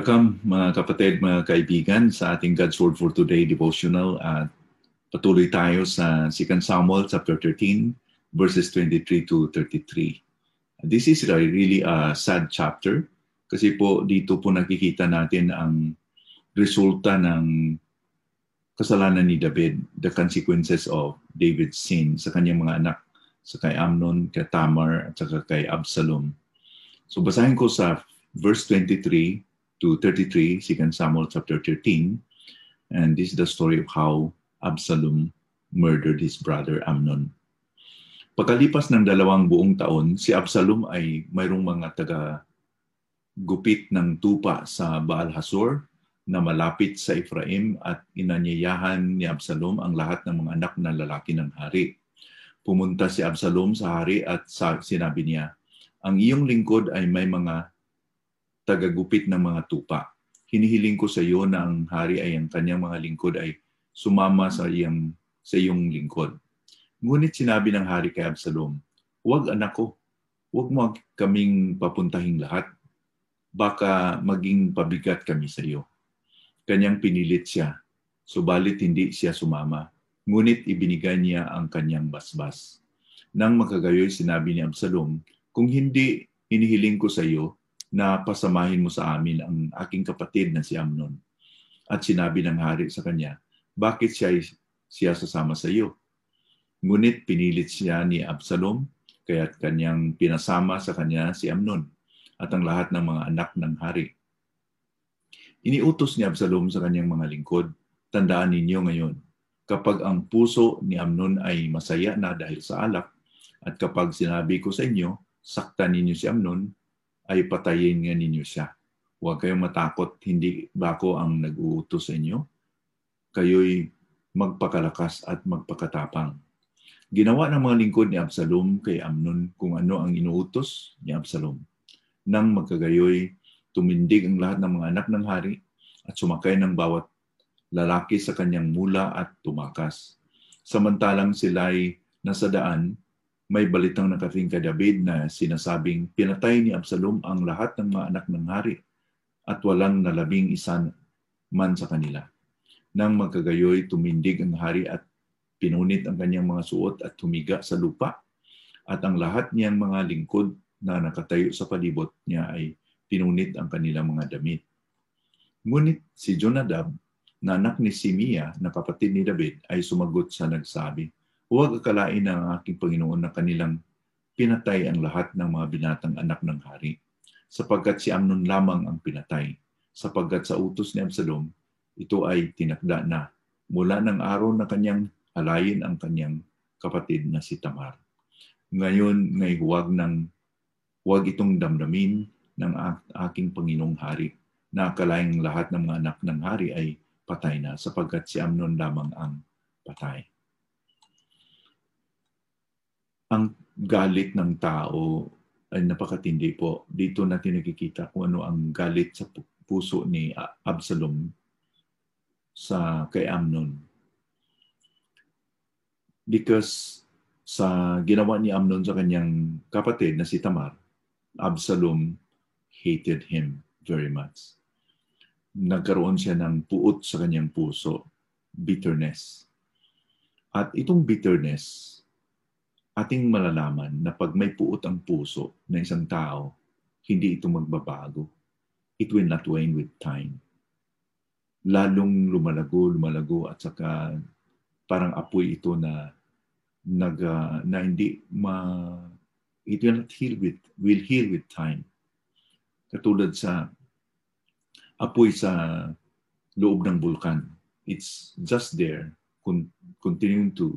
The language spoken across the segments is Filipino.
Welcome mga kapatid, mga kaibigan sa ating God's Word for Today devotional at patuloy tayo sa 2 Samuel chapter 13 verses 23 to 33. This is really a sad chapter kasi po dito po nakikita natin ang resulta ng kasalanan ni David, the consequences of David's sin sa kanyang mga anak, sa kay Amnon, kay Tamar, at saka kay Absalom. So basahin ko sa verse 23 to 33, 2 Samuel chapter 13. And this is the story of how Absalom murdered his brother Amnon. Pagkalipas ng dalawang buong taon, si Absalom ay mayroong mga taga gupit ng tupa sa Baal Hasor na malapit sa Ephraim at inanyayahan ni Absalom ang lahat ng mga anak na lalaki ng hari. Pumunta si Absalom sa hari at sinabi niya, ang iyong lingkod ay may mga tagagupit ng mga tupa. Hinihiling ko sa iyo na ang hari ay ang kanyang mga lingkod ay sumama sa iyang sa iyong lingkod. Ngunit sinabi ng hari kay Absalom, Huwag anak ko, huwag mo kaming papuntahin lahat. Baka maging pabigat kami sa iyo. Kanyang pinilit siya, subalit hindi siya sumama. Ngunit ibinigay niya ang kanyang basbas. Nang makagayoy sinabi ni Absalom, Kung hindi hinihiling ko sa iyo, na pasamahin mo sa amin ang aking kapatid na si Amnon. At sinabi ng hari sa kanya, bakit siya, siya sasama sa iyo? Ngunit pinilit siya ni Absalom, kaya't kanyang pinasama sa kanya si Amnon at ang lahat ng mga anak ng hari. Iniutos ni Absalom sa kanyang mga lingkod, tandaan ninyo ngayon, kapag ang puso ni Amnon ay masaya na dahil sa alak, at kapag sinabi ko sa inyo, saktan ninyo si Amnon, ay patayin nga ninyo siya. Huwag kayong matakot, hindi ba ako ang nag-uutos sa inyo? Kayo'y magpakalakas at magpakatapang. Ginawa ng mga lingkod ni Absalom kay Amnon kung ano ang inuutos ni Absalom. Nang magkagayoy, tumindig ang lahat ng mga anak ng hari at sumakay ng bawat lalaki sa kanyang mula at tumakas. Samantalang sila'y nasa daan, may balitang nakating kay David na sinasabing pinatay ni Absalom ang lahat ng mga anak ng hari at walang nalabing isa man sa kanila. Nang magkagayoy, tumindig ang hari at pinunit ang kanyang mga suot at tumiga sa lupa at ang lahat niyang mga lingkod na nakatayo sa palibot niya ay pinunit ang kanilang mga damit. Ngunit si Jonadab, na anak ni Simia na kapatid ni David, ay sumagot sa nagsabi, Huwag akalain ng aking Panginoon na kanilang pinatay ang lahat ng mga binatang anak ng hari, sapagkat si Amnon lamang ang pinatay, sapagkat sa utos ni Absalom, ito ay tinakda na mula ng araw na kanyang halayin ang kanyang kapatid na si Tamar. Ngayon, ngay huwag ng huwag itong damdamin ng aking Panginoong Hari na akalaing lahat ng mga anak ng hari ay patay na sapagkat si Amnon lamang ang patay ang galit ng tao ay napakatindi po. Dito natin nakikita kung ano ang galit sa puso ni Absalom sa kay Amnon. Because sa ginawa ni Amnon sa kanyang kapatid na si Tamar, Absalom hated him very much. Nagkaroon siya ng puot sa kanyang puso, bitterness. At itong bitterness, ating malalaman na pag may puot ang puso ng isang tao, hindi ito magbabago. It will not wane with time. Lalong lumalago, lumalago at saka parang apoy ito na nag uh, na hindi ma it will not heal with will heal with time. Katulad sa apoy sa loob ng bulkan. It's just there, con- continuing to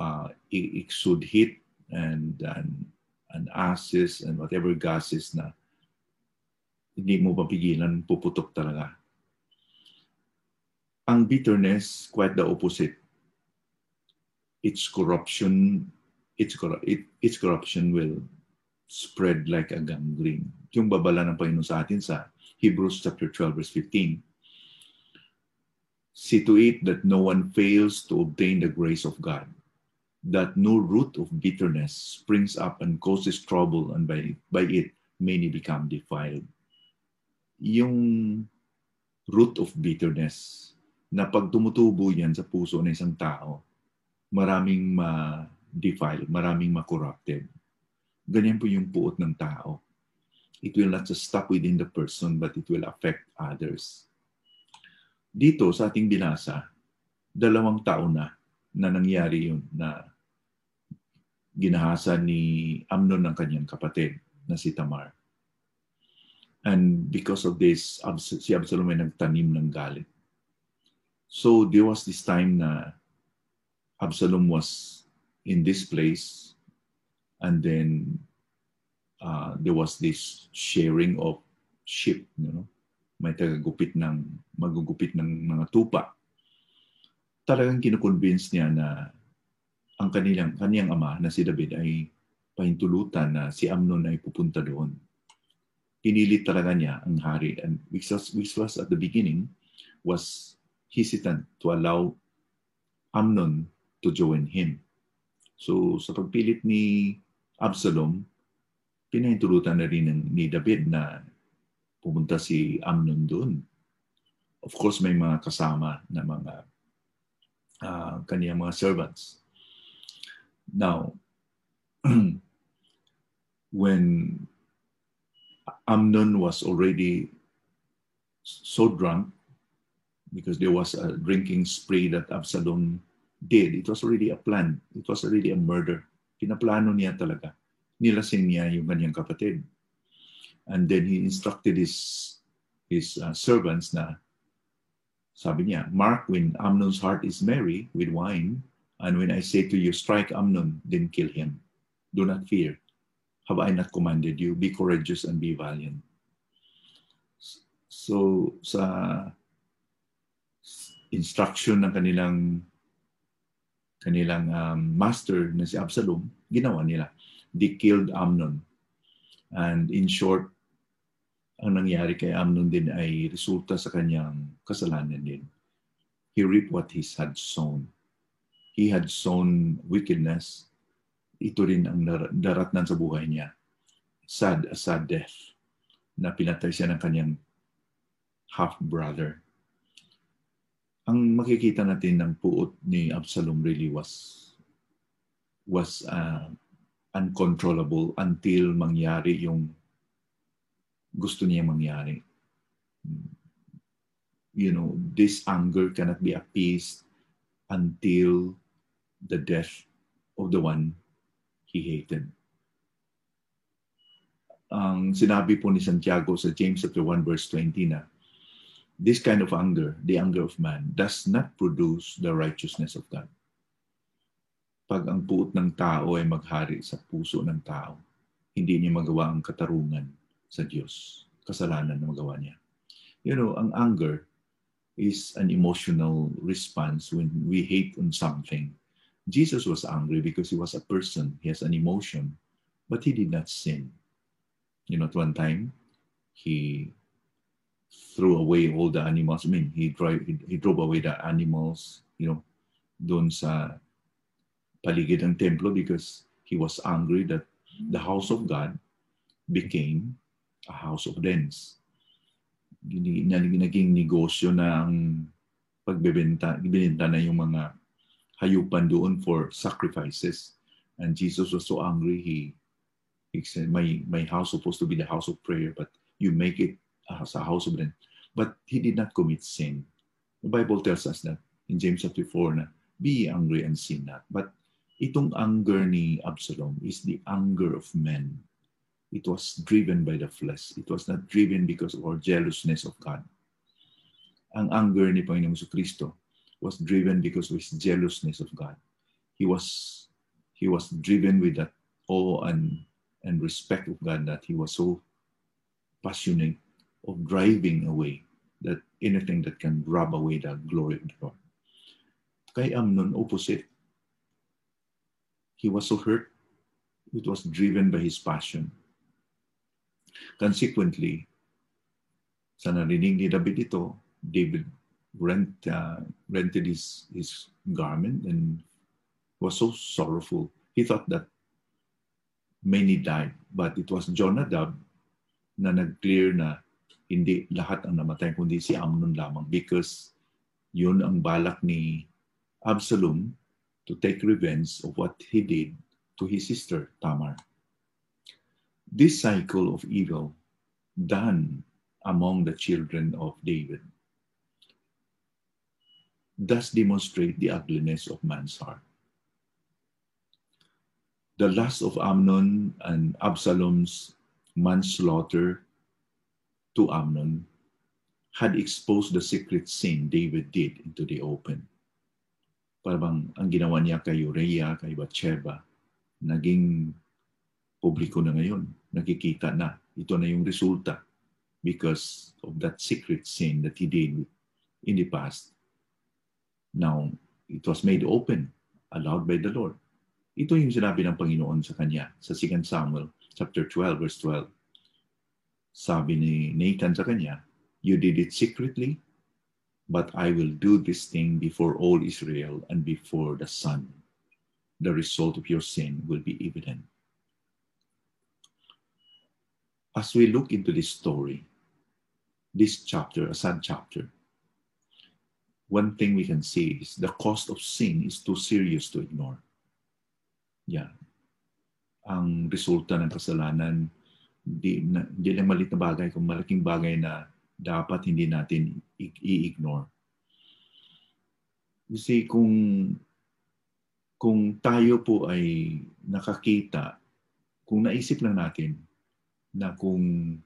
uh, exude heat and, and, and ashes and whatever gases na hindi mo mapigilan, puputok talaga. Ang bitterness, quite the opposite. Its corruption, its, it, its corruption will spread like a gangrene. Yung babala ng Panginoon sa atin sa Hebrews chapter 12 verse 15. See to it that no one fails to obtain the grace of God that no root of bitterness springs up and causes trouble, and by, by it many become defiled. yung root of bitterness na pag tumutubo yan sa puso ng isang tao, maraming ma-defile, maraming ma-corrupted. Ganyan po yung puot ng tao. It will not just stop within the person, but it will affect others. Dito sa ating binasa, dalawang taon na na nangyari yun na ginahasa ni Amnon ng kanyang kapatid na si Tamar. And because of this, si Absalom ay nagtanim ng galit. So there was this time na Absalom was in this place and then uh, there was this sharing of sheep, you know? May tagagupit ng, magugupit ng mga tupa. Talagang kinukonvince niya na ang kanilang, kaniyang ama na si David ay pahintulutan na si Amnon ay pupunta doon. Pinilit talaga niya ang hari and which was, which was at the beginning was hesitant to allow Amnon to join him. So sa pagpilit ni Absalom, pinahintulutan na rin ni David na pumunta si Amnon doon. Of course, may mga kasama na mga uh, kaniyang mga servants. Now, when Amnon was already so drunk because there was a drinking spree that Absalom did. It was already a plan. It was already a murder. Pinaplano niya talaga. Nilasing niya yung kanyang kapatid. And then he instructed his his uh, servants na sabi niya, Mark, when Amnon's heart is merry with wine, And when I say to you, strike Amnon, then kill him. Do not fear. Have I not commanded you? Be courageous and be valiant. So, sa instruction ng kanilang kanilang um, master na si Absalom, ginawa nila. They killed Amnon. And in short, ang nangyari kay Amnon din ay resulta sa kanyang kasalanan din. He reaped what he had sown he had sown wickedness, ito rin ang daratnan sa buhay niya. Sad, a sad death na pinatay siya ng kanyang half-brother. Ang makikita natin ng puot ni Absalom really was was uh, uncontrollable until mangyari yung gusto niya mangyari. You know, this anger cannot be appeased until the death of the one he hated. Ang sinabi po ni Santiago sa James chapter 1 verse 20 na this kind of anger, the anger of man, does not produce the righteousness of God. Pag ang puot ng tao ay maghari sa puso ng tao, hindi niya magawa ang katarungan sa Diyos. Kasalanan na magawa niya. You know, ang anger is an emotional response when we hate on something Jesus was angry because he was a person, he has an emotion, but he did not sin. You know, at one time, he threw away all the animals. I mean, he drove, he, drove away the animals, you know, doon sa paligid ng templo because he was angry that the house of God became a house of dens. Naging negosyo na ang pagbebenta, binenta na yung mga hayupan doon for sacrifices. And Jesus was so angry, he, he said, my, my house supposed to be the house of prayer, but you make it as a house of prayer. But he did not commit sin. The Bible tells us that in James chapter 4 na, be angry and sin not. But itong anger ni Absalom is the anger of men. It was driven by the flesh. It was not driven because of our jealousness of God. Ang anger ni Panginoong Kristo was driven because of his jealousness of God. He was he was driven with that awe and, and respect of God that he was so passionate of driving away that anything that can rob away the glory of the Lord. Kay Amnon, opposite. He was so hurt. It was driven by his passion. Consequently, sa narinig ni David ito, David rent uh, rented his his garment and was so sorrowful. He thought that many died, but it was Jonadab na nag-clear na hindi lahat ang namatay, kundi si Amnon lamang because yun ang balak ni Absalom to take revenge of what he did to his sister Tamar. This cycle of evil done among the children of David does demonstrate the ugliness of man's heart. The lust of Amnon and Absalom's manslaughter to Amnon had exposed the secret sin David did into the open. Parang ang ginawa niya kay Uriah, kay Bathsheba, naging publiko na ngayon. Nakikita na. Ito na yung resulta because of that secret sin that he did in the past. Now, it was made open, allowed by the Lord. Ito yung sinabi ng Panginoon sa kanya sa 2 Samuel chapter 12 verse 12. Sabi ni Nathan sa kanya, You did it secretly, but I will do this thing before all Israel and before the sun. The result of your sin will be evident. As we look into this story, this chapter, a sad chapter, one thing we can see is the cost of sin is too serious to ignore. Yeah. Ang resulta ng kasalanan, di, na, di lang malit na bagay, kung malaking bagay na dapat hindi natin i-ignore. Kasi kung kung tayo po ay nakakita, kung naisip lang natin na kung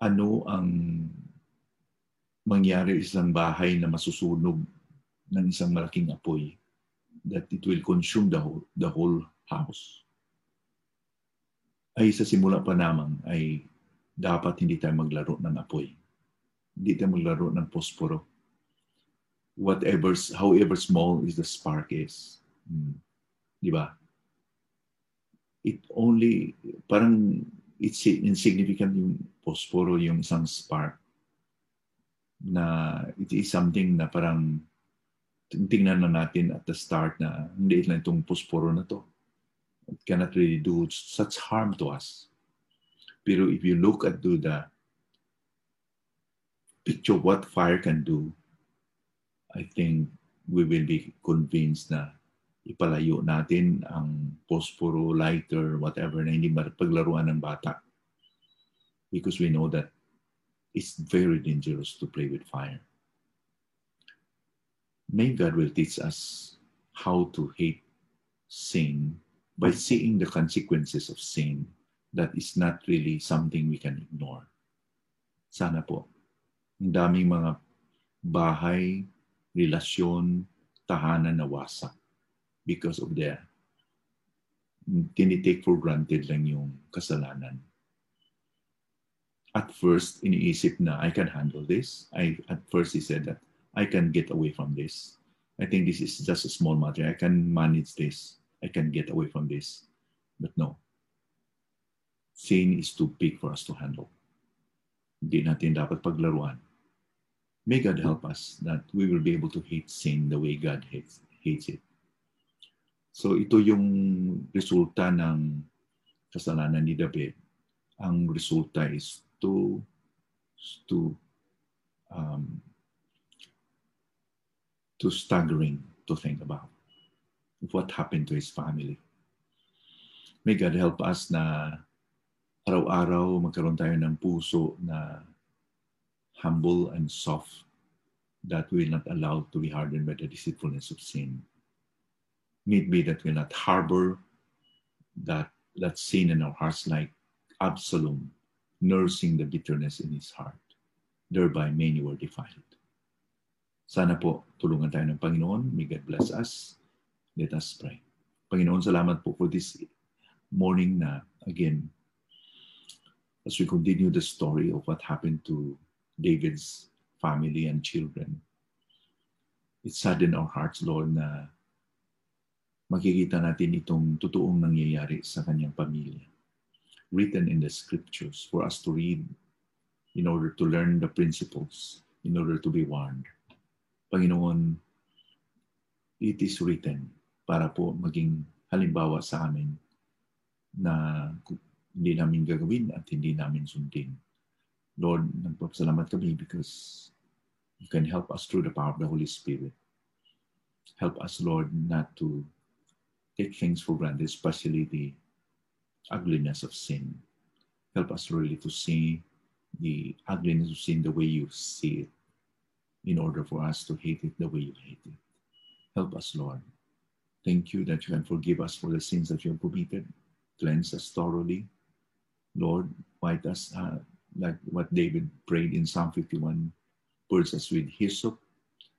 ano ang mangyari isang bahay na masusunog ng isang malaking apoy that it will consume the whole, the whole house. Ay sa simula pa naman ay dapat hindi tayo maglaro ng apoy. Hindi tayo maglaro ng posporo. Whatever, however small is the spark is. Hmm. Di ba? It only, parang it's insignificant yung posporo, yung isang spark na it is something na parang tingnan na natin at the start na hindi lang itong posporo na to. It cannot really do such harm to us. Pero if you look at do the picture what fire can do, I think we will be convinced na ipalayo natin ang posporo, lighter, whatever na hindi paglaruan ng bata. Because we know that it's very dangerous to play with fire. May God will teach us how to hate sin by seeing the consequences of sin that is not really something we can ignore. Sana po. Ang daming mga bahay, relasyon, tahanan na wasak because of the tinitake for granted lang yung kasalanan at first iniisip na I can handle this. I at first he said that I can get away from this. I think this is just a small matter. I can manage this. I can get away from this. But no. Sin is too big for us to handle. Hindi natin dapat paglaruan. May God help us that we will be able to hate sin the way God hates, hates it. So ito yung resulta ng kasalanan ni David. Ang resulta is to to um, to staggering to think about what happened to his family. May God help us na araw-araw magkaroon tayo ng puso na humble and soft that will not allow to be hardened by the deceitfulness of sin. It be that we not harbor that, that sin in our hearts like Absalom nursing the bitterness in his heart. Thereby, many were defiled. Sana po, tulungan tayo ng Panginoon. May God bless us. Let us pray. Panginoon, salamat po for this morning na, again, as we continue the story of what happened to David's family and children, it saddened our hearts, Lord, na makikita natin itong totoong nangyayari sa kanyang pamilya written in the scriptures for us to read in order to learn the principles, in order to be warned. Panginoon, it is written para po maging halimbawa sa amin na hindi namin gagawin at hindi namin sundin. Lord, nagpapasalamat kami because you can help us through the power of the Holy Spirit. Help us, Lord, not to take things for granted, especially the ugliness of sin. Help us really to see the ugliness of sin the way you see it in order for us to hate it the way you hate it. Help us, Lord. Thank you that you can forgive us for the sins that you have committed. Cleanse us thoroughly. Lord, white us uh, like what David prayed in Psalm 51 purge us with hyssop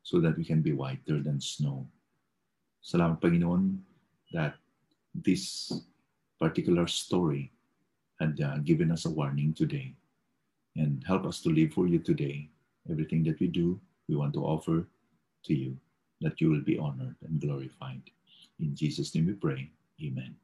so that we can be whiter than snow. Salamat, Panginoon, that this particular story had uh, given us a warning today and help us to live for you today. Everything that we do, we want to offer to you that you will be honored and glorified. In Jesus' name we pray. Amen.